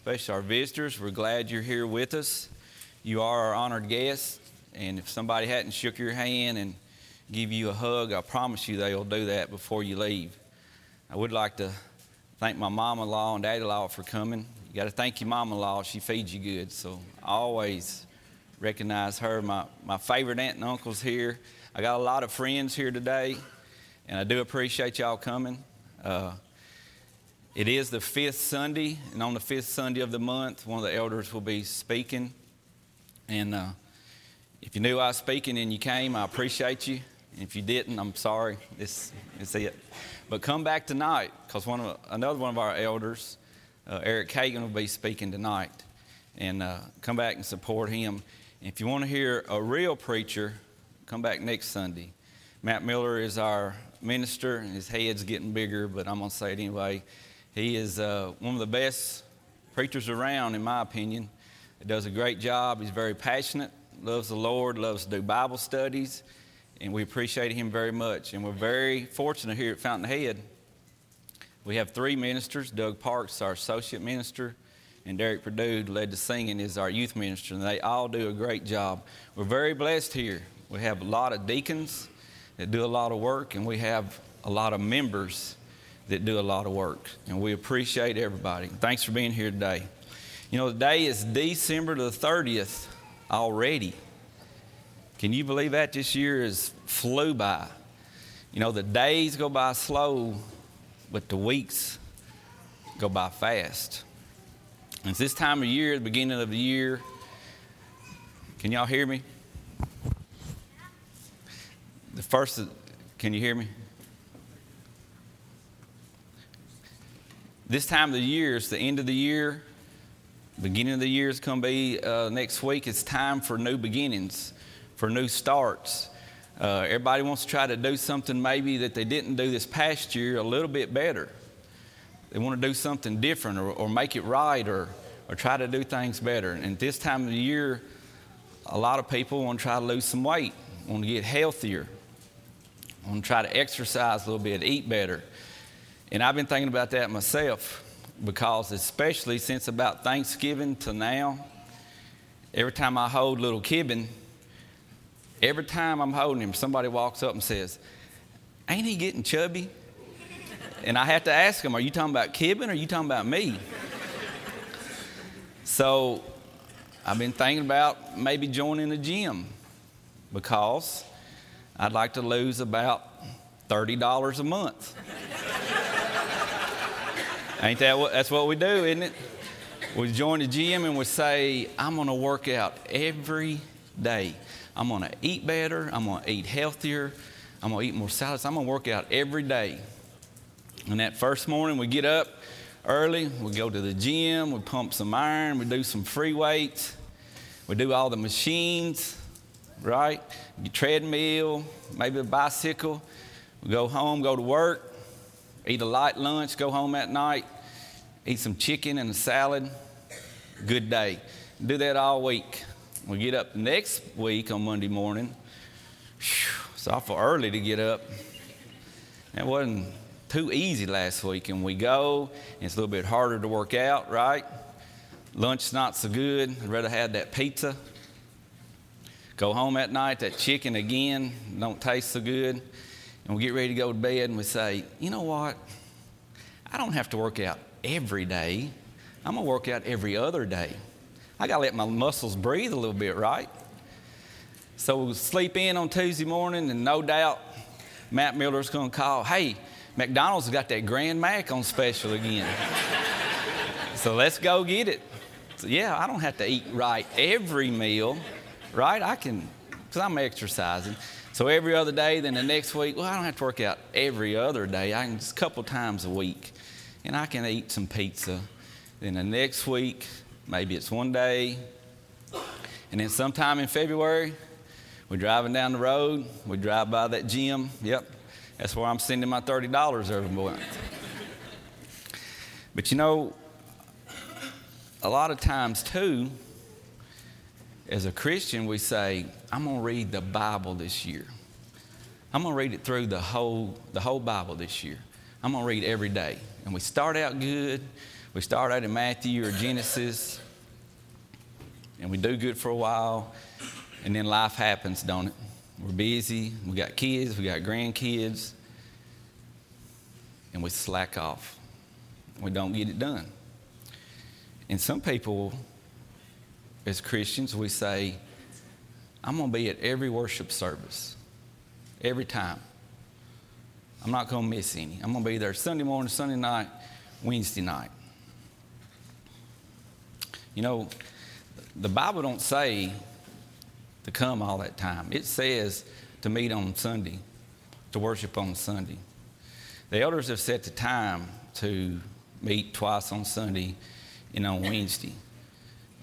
especially our visitors. We're glad you're here with us. You are our honored guests, and if somebody hadn't shook your hand and give you a hug, I promise you they will do that before you leave. I would like to thank my mom-in-law and daddy-in-law for coming. You got to thank your mom-in-law; she feeds you good. So I always recognize her. My my favorite aunt and uncle's here. I got a lot of friends here today, and I do appreciate y'all coming. Uh, it is the fifth Sunday, and on the fifth Sunday of the month, one of the elders will be speaking. And uh, if you knew I was speaking and you came, I appreciate you. And if you didn't, I'm sorry. This is it. But come back tonight, because one of another one of our elders, uh, Eric Hagan, will be speaking tonight. And uh, come back and support him. And if you want to hear a real preacher, come back next Sunday. Matt Miller is our minister, and his head's getting bigger, but I'm going to say it anyway. He is uh, one of the best preachers around, in my opinion. He does a great job. He's very passionate, loves the Lord, loves to do Bible studies, and we appreciate him very much. And we're very fortunate here at Fountainhead. We have three ministers. Doug Parks, our associate minister, and Derek Perdue, led the singing, is our youth minister, and they all do a great job. We're very blessed here. We have a lot of deacons that do a lot of work, and we have a lot of members that do a lot of work. And we appreciate everybody. Thanks for being here today. You know, today is December the 30th already. Can you believe that? This year has flew by. You know, the days go by slow, but the weeks go by fast. And it's this time of year, the beginning of the year. Can y'all hear me? The first, can you hear me? This time of the year, it's the end of the year, beginning of the year is going to be uh, next week. It's time for new beginnings, for new starts. Uh, everybody wants to try to do something maybe that they didn't do this past year a little bit better. They want to do something different or, or make it right or, or try to do things better. And this time of the year, a lot of people want to try to lose some weight, want to get healthier, want to try to exercise a little bit, eat better. And I've been thinking about that myself because, especially since about Thanksgiving to now, every time I hold little Kibbin, every time I'm holding him, somebody walks up and says, Ain't he getting chubby? And I have to ask him, Are you talking about Kibbin or are you talking about me? so I've been thinking about maybe joining the gym because I'd like to lose about $30 a month. Ain't that what, that's what we do, isn't it? We join the gym and we say, I'm going to work out every day. I'm going to eat better. I'm going to eat healthier. I'm going to eat more salads. I'm going to work out every day. And that first morning, we get up early, we go to the gym, we pump some iron, we do some free weights, we do all the machines, right? treadmill, maybe a bicycle. We go home, go to work, eat a light lunch, go home at night, eat some chicken and a salad. Good day. Do that all week. We get up next week on Monday morning. It's awful early to get up. It wasn't too easy last week, and we go, and it's a little bit harder to work out, right? Lunch's not so good. I'd rather have that pizza. Go home at night, that chicken again don't taste so good and we get ready to go to bed and we say, you know what? I don't have to work out every day. I'm going to work out every other day. I got to let my muscles breathe a little bit, right? So we'll sleep in on Tuesday morning, and no doubt Matt Miller's going to call, hey, McDonald's got that Grand Mac on special again. so let's go get it. So, yeah, I don't have to eat right every meal, right? I can, because I'm exercising. So every other day, then the next week, well, I don't have to work out every other day. I can just a couple times a week. And I can eat some pizza. Then the next week, maybe it's one day. And then sometime in February, we're driving down the road. We drive by that gym. Yep, that's where I'm sending my $30 every month. but you know, a lot of times too, as a Christian, we say, I'm going to read the Bible this year. I'm going to read it through the whole, the whole Bible this year. I'm going to read every day. And we start out good. We start out in Matthew or Genesis, and we do good for a while, and then life happens, don't it? We're busy, we got kids, we got grandkids, and we slack off. We don't get it done. And some people, as Christians, we say, I'm going to be at every worship service, every time. I'm not going to miss any. I'm going to be there Sunday morning, Sunday night, Wednesday night. You know, the Bible don't say to come all that time. It says to meet on Sunday, to worship on Sunday. The elders have set the time to meet twice on Sunday and on Wednesday.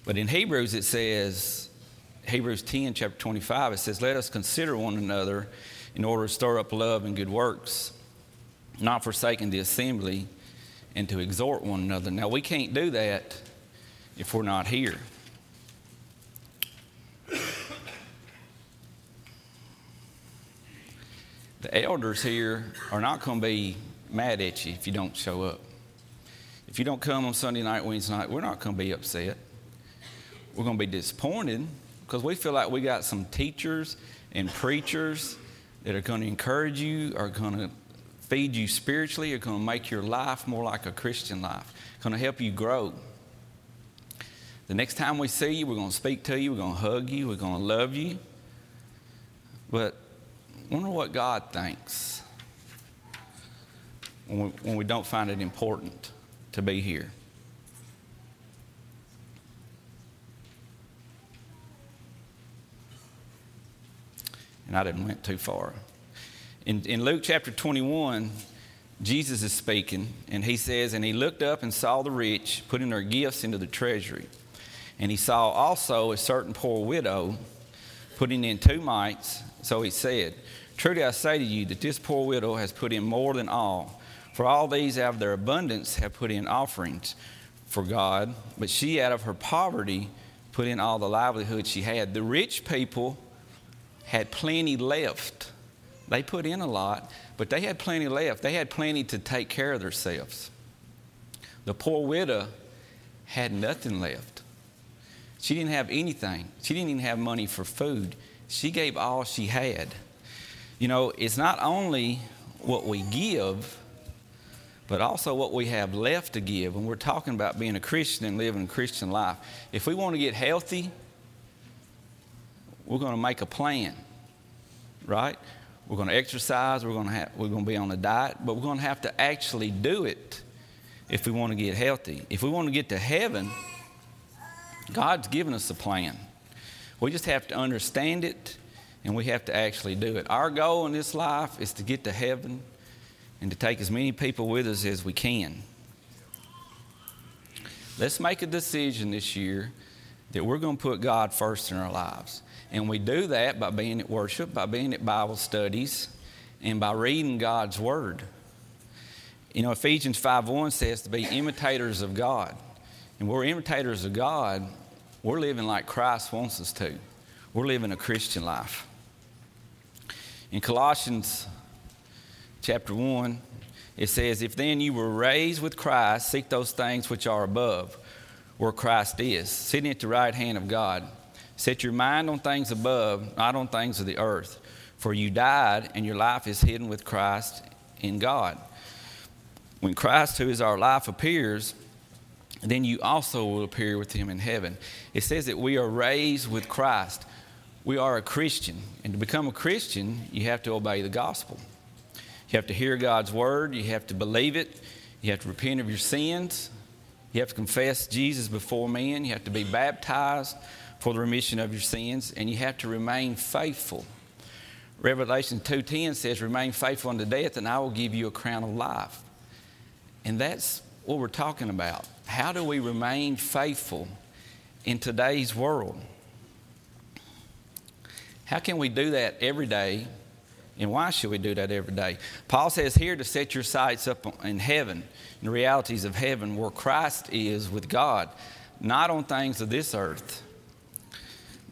But in Hebrews it says, Hebrews 10, chapter 25, it says, Let us consider one another in order to stir up love and good works, not forsaking the assembly and to exhort one another. Now, we can't do that if we're not here. The elders here are not going to be mad at you if you don't show up. If you don't come on Sunday night, Wednesday night, we're not going to be upset. We're going to be disappointed because we feel like we got some teachers and preachers that are going to encourage you, are going to feed you spiritually, are going to make your life more like a Christian life, going to help you grow. The next time we see you, we're going to speak to you, we're going to hug you, we're going to love you. But wonder what God thinks when we, when we don't find it important to be here. And I didn't went too far. In, in Luke chapter 21, Jesus is speaking, and he says, And he looked up and saw the rich putting their gifts into the treasury. And he saw also a certain poor widow putting in two mites. So he said, Truly I say to you that this poor widow has put in more than all. For all these out of their abundance have put in offerings for God, but she out of her poverty put in all the livelihood she had. The rich people had plenty left. They put in a lot, but they had plenty left. They had plenty to take care of themselves. The poor widow had nothing left. She didn't have anything. She didn't even have money for food. She gave all she had. You know, it's not only what we give, but also what we have left to give. When we're talking about being a Christian and living a Christian life, if we want to get healthy, we're going to make a plan, right? We're going to exercise, we're going to, have, we're going to be on a diet, but we're going to have to actually do it if we want to get healthy. If we want to get to heaven, God's given us a plan. We just have to understand it and we have to actually do it. Our goal in this life is to get to heaven and to take as many people with us as we can. Let's make a decision this year that we're going to put God first in our lives. And we do that by being at worship, by being at Bible studies, and by reading God's Word. You know, Ephesians 5 1 says to be imitators of God. And we're imitators of God, we're living like Christ wants us to. We're living a Christian life. In Colossians chapter 1, it says, If then you were raised with Christ, seek those things which are above, where Christ is, sitting at the right hand of God. Set your mind on things above, not on things of the earth. For you died, and your life is hidden with Christ in God. When Christ, who is our life, appears, then you also will appear with him in heaven. It says that we are raised with Christ. We are a Christian. And to become a Christian, you have to obey the gospel. You have to hear God's word, you have to believe it, you have to repent of your sins, you have to confess Jesus before men, you have to be baptized for the remission of your sins, and you have to remain faithful. Revelation 2:10 says, "Remain faithful unto death, and I will give you a crown of life." And that's what we're talking about. How do we remain faithful in today's world? How can we do that every day? And why should we do that every day? Paul says here to set your sights up in heaven, in the realities of heaven, where Christ is with God, not on things of this earth.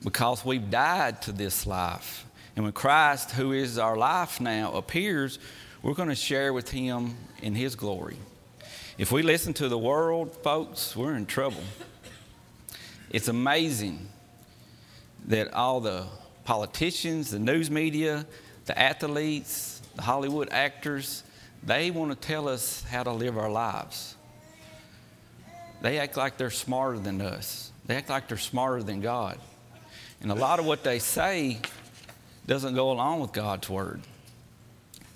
Because we've died to this life. And when Christ, who is our life now, appears, we're going to share with him in his glory. If we listen to the world, folks, we're in trouble. It's amazing that all the politicians, the news media, the athletes, the Hollywood actors, they want to tell us how to live our lives. They act like they're smarter than us. They act like they're smarter than God. And a lot of what they say doesn't go along with God's word.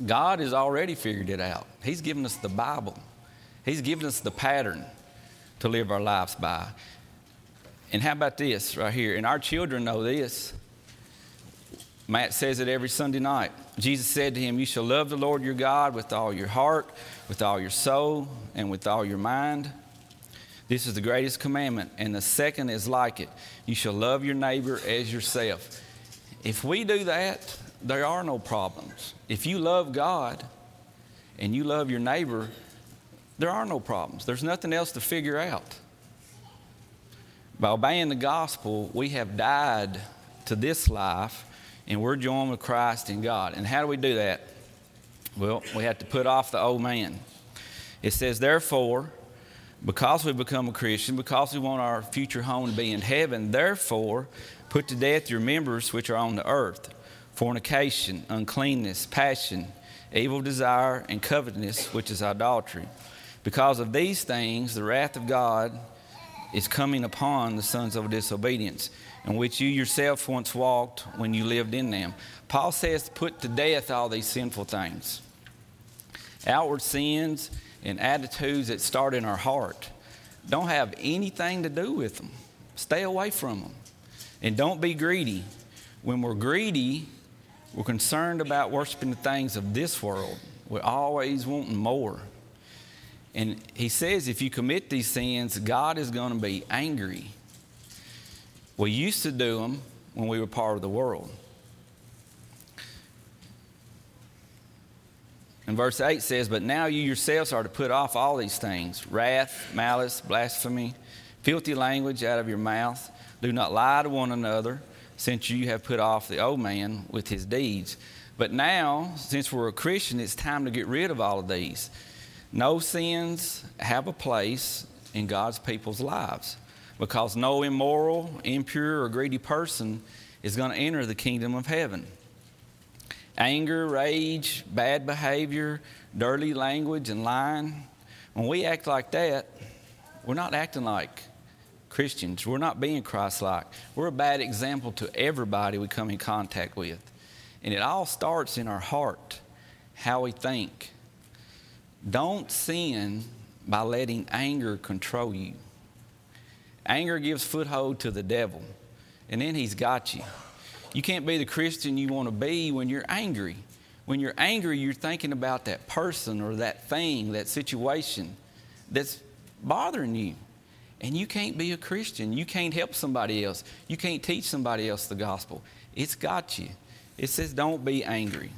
God has already figured it out. He's given us the Bible, He's given us the pattern to live our lives by. And how about this right here? And our children know this. Matt says it every Sunday night. Jesus said to him, You shall love the Lord your God with all your heart, with all your soul, and with all your mind. This is the greatest commandment, and the second is like it. You shall love your neighbor as yourself. If we do that, there are no problems. If you love God and you love your neighbor, there are no problems. There's nothing else to figure out. By obeying the gospel, we have died to this life and we're joined with Christ and God. And how do we do that? Well, we have to put off the old man. It says, therefore, because we become a Christian, because we want our future home to be in heaven, therefore, put to death your members which are on the earth fornication, uncleanness, passion, evil desire, and covetousness, which is idolatry. Because of these things, the wrath of God is coming upon the sons of disobedience, in which you yourself once walked when you lived in them. Paul says, put to death all these sinful things. Outward sins and attitudes that start in our heart don't have anything to do with them. Stay away from them. And don't be greedy. When we're greedy, we're concerned about worshiping the things of this world. We're always wanting more. And he says if you commit these sins, God is going to be angry. We used to do them when we were part of the world. And verse 8 says, But now you yourselves are to put off all these things wrath, malice, blasphemy, filthy language out of your mouth. Do not lie to one another, since you have put off the old man with his deeds. But now, since we're a Christian, it's time to get rid of all of these. No sins have a place in God's people's lives because no immoral, impure, or greedy person is going to enter the kingdom of heaven anger, rage, bad behavior, dirty language, and lying. When we act like that, we're not acting like Christians. We're not being Christ like. We're a bad example to everybody we come in contact with. And it all starts in our heart, how we think. Don't sin by letting anger control you. Anger gives foothold to the devil, and then he's got you. You can't be the Christian you want to be when you're angry. When you're angry, you're thinking about that person or that thing, that situation that's bothering you. And you can't be a Christian. You can't help somebody else. You can't teach somebody else the gospel. It's got you. It says, don't be angry.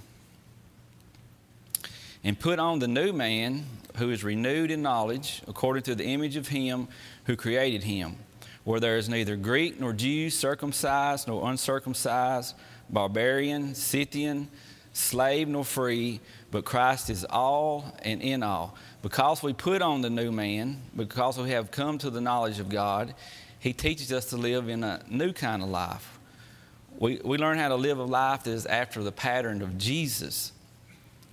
And put on the new man who is renewed in knowledge according to the image of him who created him where there is neither Greek nor Jew, circumcised nor uncircumcised, barbarian, Scythian, slave nor free, but Christ is all and in all. Because we put on the new man, because we have come to the knowledge of God, He teaches us to live in a new kind of life. We, we learn how to live a life that is after the pattern of Jesus.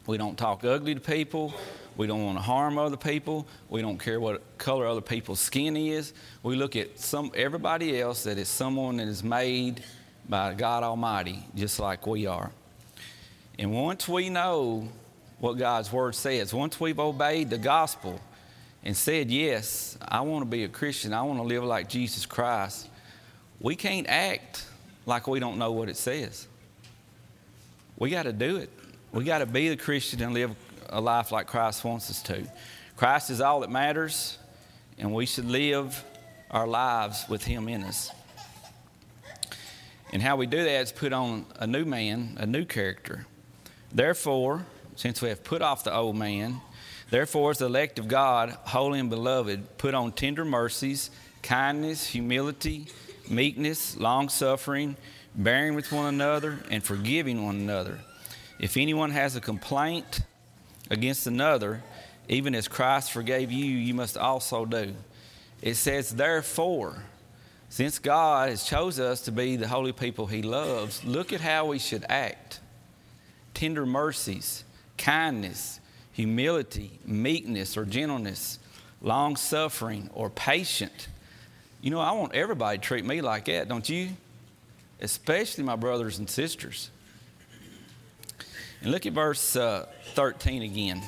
We don't talk ugly to people. We don't want to harm other people. We don't care what color other people's skin is. We look at some everybody else that is someone that is made by God Almighty, just like we are. And once we know what God's Word says, once we've obeyed the gospel and said, Yes, I want to be a Christian, I want to live like Jesus Christ, we can't act like we don't know what it says. We got to do it. We got to be the Christian and live a life like Christ wants us to. Christ is all that matters, and we should live our lives with Him in us. And how we do that is put on a new man, a new character. Therefore, since we have put off the old man, therefore, as the elect of God, holy and beloved, put on tender mercies, kindness, humility, meekness, long suffering, bearing with one another, and forgiving one another. If anyone has a complaint, against another, even as Christ forgave you, you must also do. It says, therefore, since God has chosen us to be the holy people he loves, look at how we should act. Tender mercies, kindness, humility, meekness or gentleness, long suffering or patient. You know, I want everybody to treat me like that, don't you? Especially my brothers and sisters. And look at verse uh, 13 again.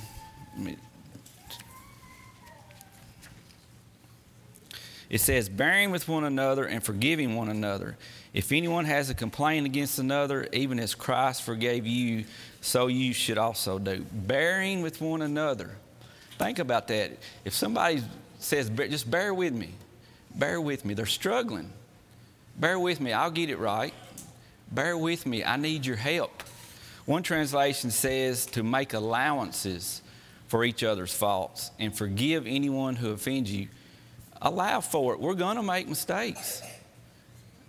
It says, bearing with one another and forgiving one another. If anyone has a complaint against another, even as Christ forgave you, so you should also do. Bearing with one another. Think about that. If somebody says, just bear with me, bear with me, they're struggling. Bear with me, I'll get it right. Bear with me, I need your help. One translation says to make allowances for each other's faults and forgive anyone who offends you allow for it. We're going to make mistakes.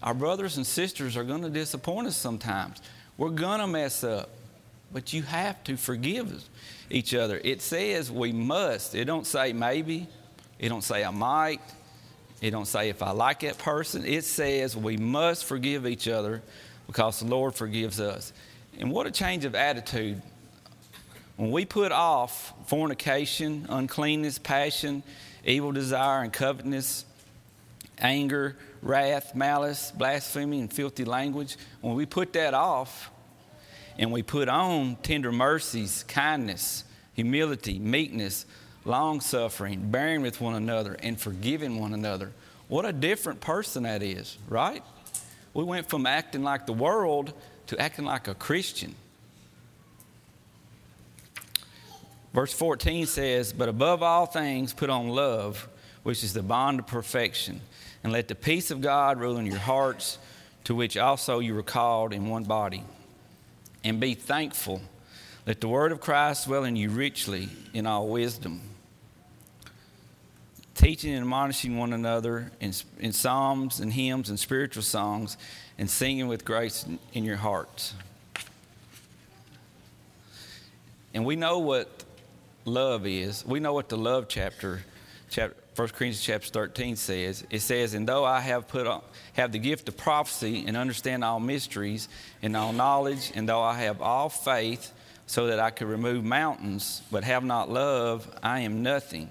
Our brothers and sisters are going to disappoint us sometimes. We're going to mess up. But you have to forgive each other. It says we must. It don't say maybe. It don't say I might. It don't say if I like that person. It says we must forgive each other because the Lord forgives us. And what a change of attitude. When we put off fornication, uncleanness, passion, evil desire and covetousness, anger, wrath, malice, blasphemy, and filthy language, when we put that off and we put on tender mercies, kindness, humility, meekness, long suffering, bearing with one another, and forgiving one another, what a different person that is, right? We went from acting like the world to acting like a Christian. Verse 14 says, But above all things, put on love, which is the bond of perfection, and let the peace of God rule in your hearts, to which also you were called in one body. And be thankful. Let the word of Christ dwell in you richly in all wisdom, teaching and admonishing one another in, in psalms and hymns and spiritual songs, and singing with grace in your hearts. And we know what love is. We know what the love chapter, chapter 1 Corinthians chapter 13 says. It says, And though I have put on, have the gift of prophecy and understand all mysteries and all knowledge, and though I have all faith so that I could remove mountains, but have not love, I am nothing.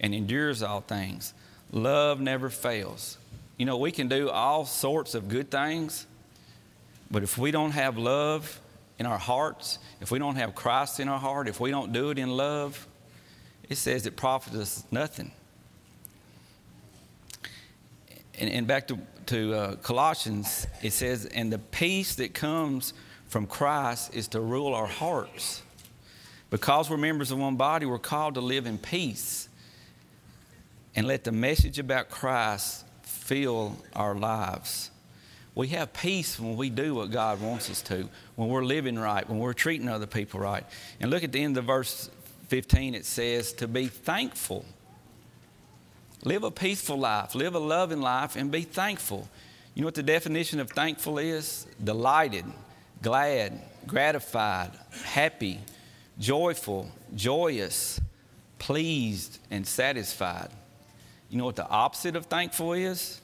and endures all things. Love never fails. You know, we can do all sorts of good things, but if we don't have love, in our hearts, if we don't have Christ in our heart, if we don't do it in love, it says it profits us nothing. And, and back to, to uh, Colossians, it says, and the peace that comes from Christ is to rule our hearts. Because we're members of one body, we're called to live in peace and let the message about Christ fill our lives. We have peace when we do what God wants us to, when we're living right, when we're treating other people right. And look at the end of verse 15, it says to be thankful. Live a peaceful life, live a loving life, and be thankful. You know what the definition of thankful is? Delighted, glad, gratified, happy, joyful, joyous, pleased, and satisfied. You know what the opposite of thankful is?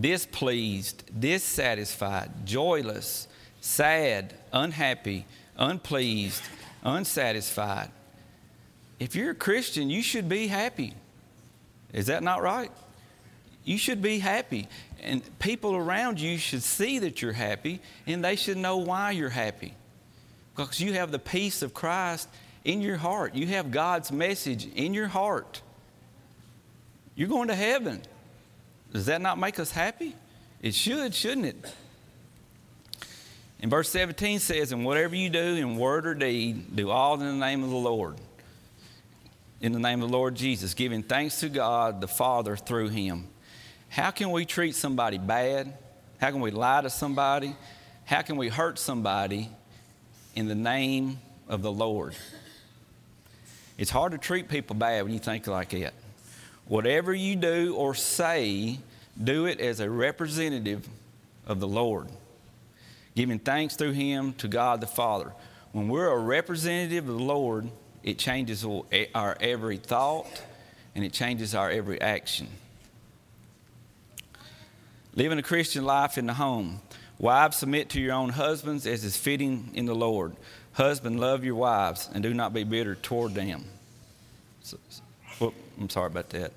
displeased, dissatisfied, joyless, sad, unhappy, unpleased, unsatisfied. If you're a Christian, you should be happy. Is that not right? You should be happy. And people around you should see that you're happy and they should know why you're happy. Because you have the peace of Christ in your heart. You have God's message in your heart. You're going to heaven. Does that not make us happy? It should, shouldn't it? And verse 17 says, And whatever you do in word or deed, do all in the name of the Lord. in the name of the Lord Jesus, giving thanks to God the Father through him. How can we treat somebody bad? How can we lie to somebody? How can we hurt somebody in the name of the Lord? It's hard to treat people bad when you think like that. Whatever you do or say, do it as a representative of the Lord, giving thanks through Him to God the Father. When we're a representative of the Lord, it changes our every thought and it changes our every action. Living a Christian life in the home. Wives, submit to your own husbands as is fitting in the Lord. Husband, love your wives and do not be bitter toward them. So, I'm sorry about that.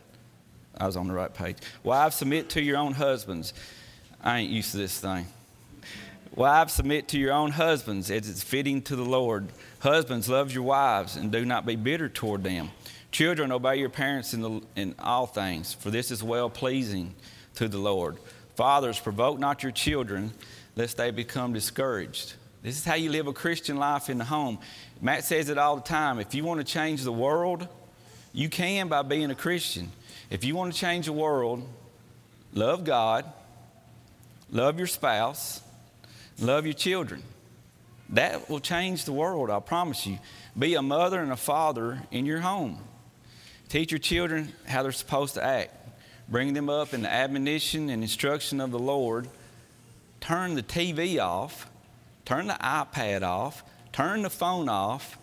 I was on the right page. Wives, submit to your own husbands. I ain't used to this thing. Wives, submit to your own husbands as it's fitting to the Lord. Husbands, love your wives and do not be bitter toward them. Children, obey your parents in, the, in all things, for this is well pleasing to the Lord. Fathers, provoke not your children, lest they become discouraged. This is how you live a Christian life in the home. Matt says it all the time. If you want to change the world, you can by being a Christian. If you want to change the world, love God, love your spouse, love your children. That will change the world, I promise you. Be a mother and a father in your home. Teach your children how they're supposed to act. Bring them up in the admonition and instruction of the Lord. Turn the TV off. Turn the iPad off. Turn the phone off.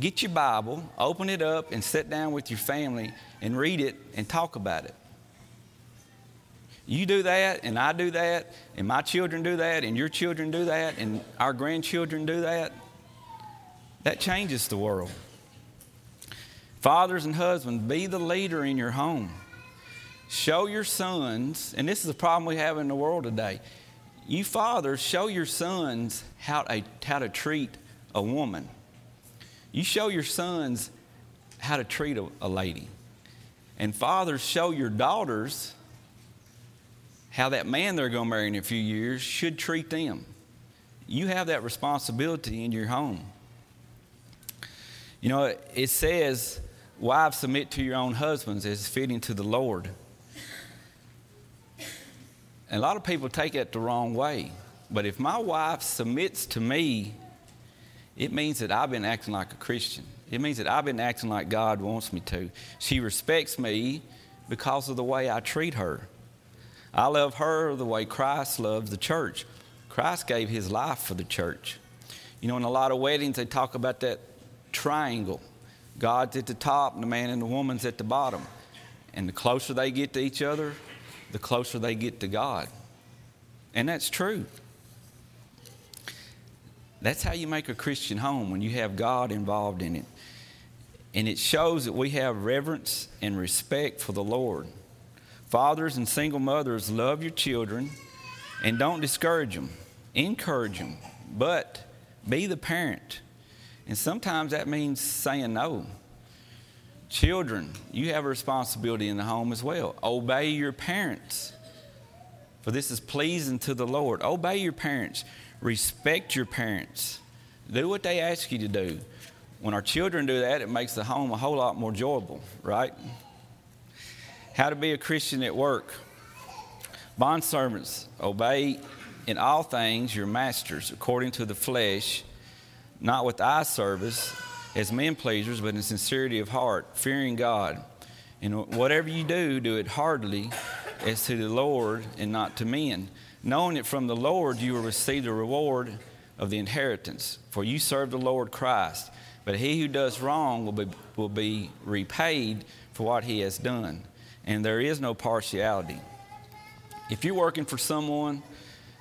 Get your Bible, open it up, and sit down with your family and read it and talk about it. You do that, and I do that, and my children do that, and your children do that, and our grandchildren do that. That changes the world. Fathers and husbands, be the leader in your home. Show your sons, and this is a problem we have in the world today. You fathers, show your sons how to, how to treat a woman. You show your sons how to treat a, a lady. And fathers, show your daughters how that man they're going to marry in a few years should treat them. You have that responsibility in your home. You know, it says, Wives, submit to your own husbands as fitting to the Lord. And a lot of people take it the wrong way. But if my wife submits to me, it means that I've been acting like a Christian. It means that I've been acting like God wants me to. She respects me because of the way I treat her. I love her the way Christ loves the church. Christ gave his life for the church. You know, in a lot of weddings, they talk about that triangle God's at the top, and the man and the woman's at the bottom. And the closer they get to each other, the closer they get to God. And that's true. That's how you make a Christian home when you have God involved in it. And it shows that we have reverence and respect for the Lord. Fathers and single mothers, love your children and don't discourage them, encourage them, but be the parent. And sometimes that means saying no. Children, you have a responsibility in the home as well. Obey your parents, for this is pleasing to the Lord. Obey your parents, respect your parents, do what they ask you to do. When our children do that, it makes the home a whole lot more enjoyable, right? How to be a Christian at work. Bond servants, obey in all things your masters according to the flesh, not with eye service as men pleasers, but in sincerity of heart, fearing God. And whatever you do, do it heartily as to the Lord and not to men, knowing that from the Lord you will receive the reward of the inheritance. For you serve the Lord Christ. But he who does wrong will be, will be repaid for what he has done. And there is no partiality. If you're working for someone,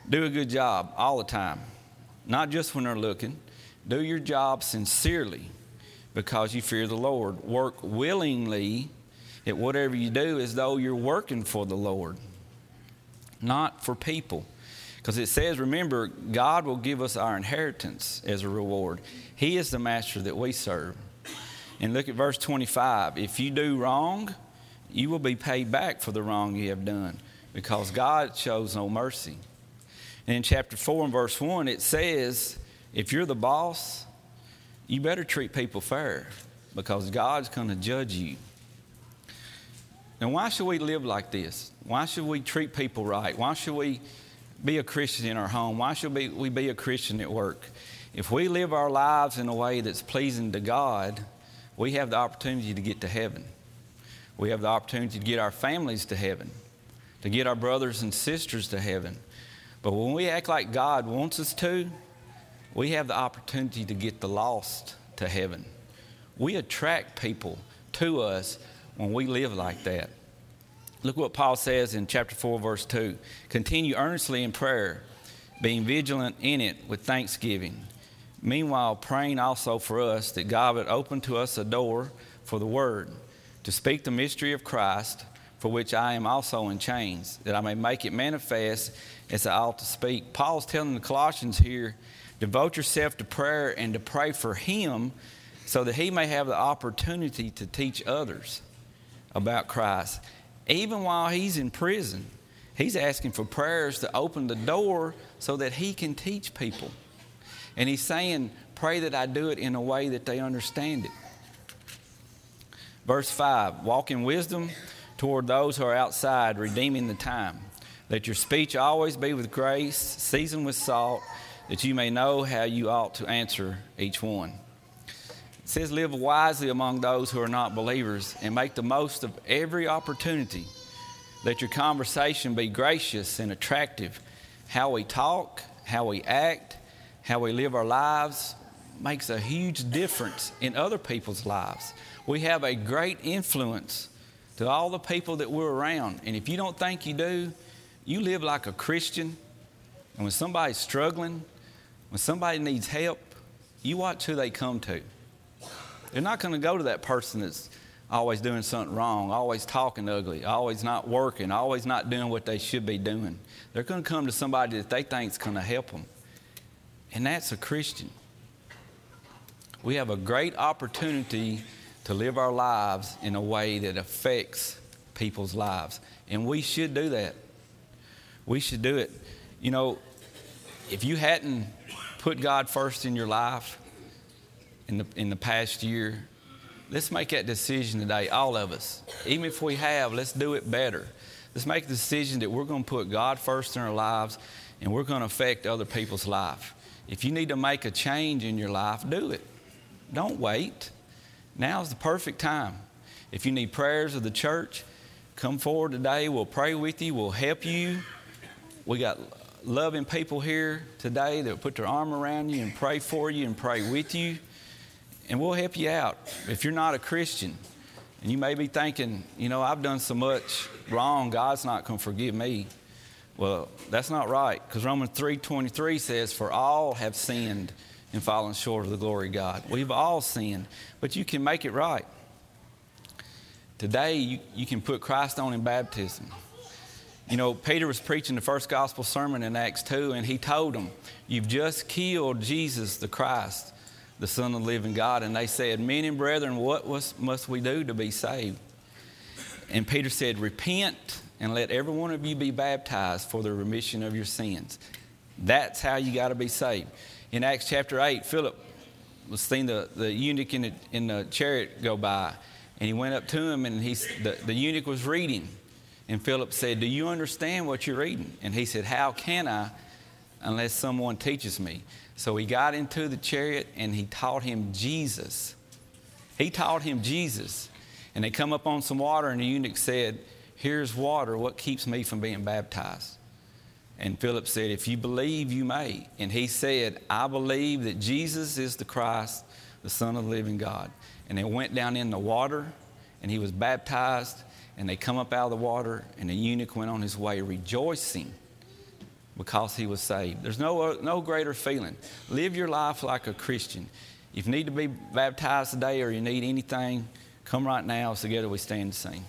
do a good job all the time, not just when they're looking. Do your job sincerely because you fear the Lord. Work willingly at whatever you do as though you're working for the Lord, not for people. Because it says, remember, God will give us our inheritance as a reward. He is the master that we serve. And look at verse 25. If you do wrong, you will be paid back for the wrong you have done, because God shows no mercy. And in chapter 4 and verse 1, it says, if you're the boss, you better treat people fair. because God's going to judge you. Now, why should we live like this? Why should we treat people right? Why should we be a Christian in our home? Why should we be a Christian at work? If we live our lives in a way that's pleasing to God, we have the opportunity to get to heaven. We have the opportunity to get our families to heaven, to get our brothers and sisters to heaven. But when we act like God wants us to, we have the opportunity to get the lost to heaven. We attract people to us when we live like that. Look what Paul says in chapter 4, verse 2. Continue earnestly in prayer, being vigilant in it with thanksgiving. Meanwhile, praying also for us that God would open to us a door for the word, to speak the mystery of Christ, for which I am also in chains, that I may make it manifest as I ought to speak. Paul's telling the Colossians here devote yourself to prayer and to pray for him so that he may have the opportunity to teach others about Christ. Even while he's in prison, he's asking for prayers to open the door so that he can teach people. And he's saying, Pray that I do it in a way that they understand it. Verse 5 Walk in wisdom toward those who are outside, redeeming the time. Let your speech always be with grace, seasoned with salt, that you may know how you ought to answer each one. It says, Live wisely among those who are not believers and make the most of every opportunity. Let your conversation be gracious and attractive. How we talk, how we act, how we live our lives makes a huge difference in other people's lives. We have a great influence to all the people that we're around. And if you don't think you do, you live like a Christian. And when somebody's struggling, when somebody needs help, you watch who they come to. They're not going to go to that person that's always doing something wrong, always talking ugly, always not working, always not doing what they should be doing. They're going to come to somebody that they think is going to help them. And that's a Christian. We have a great opportunity to live our lives in a way that affects people's lives. And we should do that. We should do it. You know, if you hadn't put God first in your life, in the, in the past year, let's make that decision today, all of us. Even if we have, let's do it better. Let's make the decision that we're going to put God first in our lives and we're going to affect other people's life. If you need to make a change in your life, do it. Don't wait. Now's the perfect time. If you need prayers of the church, come forward today. We'll pray with you. We'll help you. We got loving people here today that will put their arm around you and pray for you and pray with you and we'll help you out. If you're not a Christian, and you may be thinking, you know, I've done so much wrong, God's not going to forgive me. Well, that's not right, because Romans 3.23 says, for all have sinned and fallen short of the glory of God. We've all sinned, but you can make it right. Today, you, you can put Christ on in baptism. You know, Peter was preaching the first gospel sermon in Acts 2, and he told them, You've just killed Jesus the Christ the Son of the living God. And they said, Men and brethren, what was, must we do to be saved? And Peter said, Repent and let every one of you be baptized for the remission of your sins. That's how you got to be saved. In Acts chapter 8, Philip was seeing the, the eunuch in the, in the chariot go by, and he went up to him, and he, the, the eunuch was reading. And Philip said, Do you understand what you're reading? And he said, How can I unless someone teaches me? So he got into the chariot and he taught him Jesus. He taught him Jesus. And they come up on some water, and the eunuch said, Here's water. What keeps me from being baptized? And Philip said, If you believe, you may. And he said, I believe that Jesus is the Christ, the Son of the living God. And they went down in the water, and he was baptized. And they come up out of the water, and the eunuch went on his way rejoicing because he was saved. There's no, no greater feeling. Live your life like a Christian. If you need to be baptized today or you need anything, come right now. Together we stand and sing.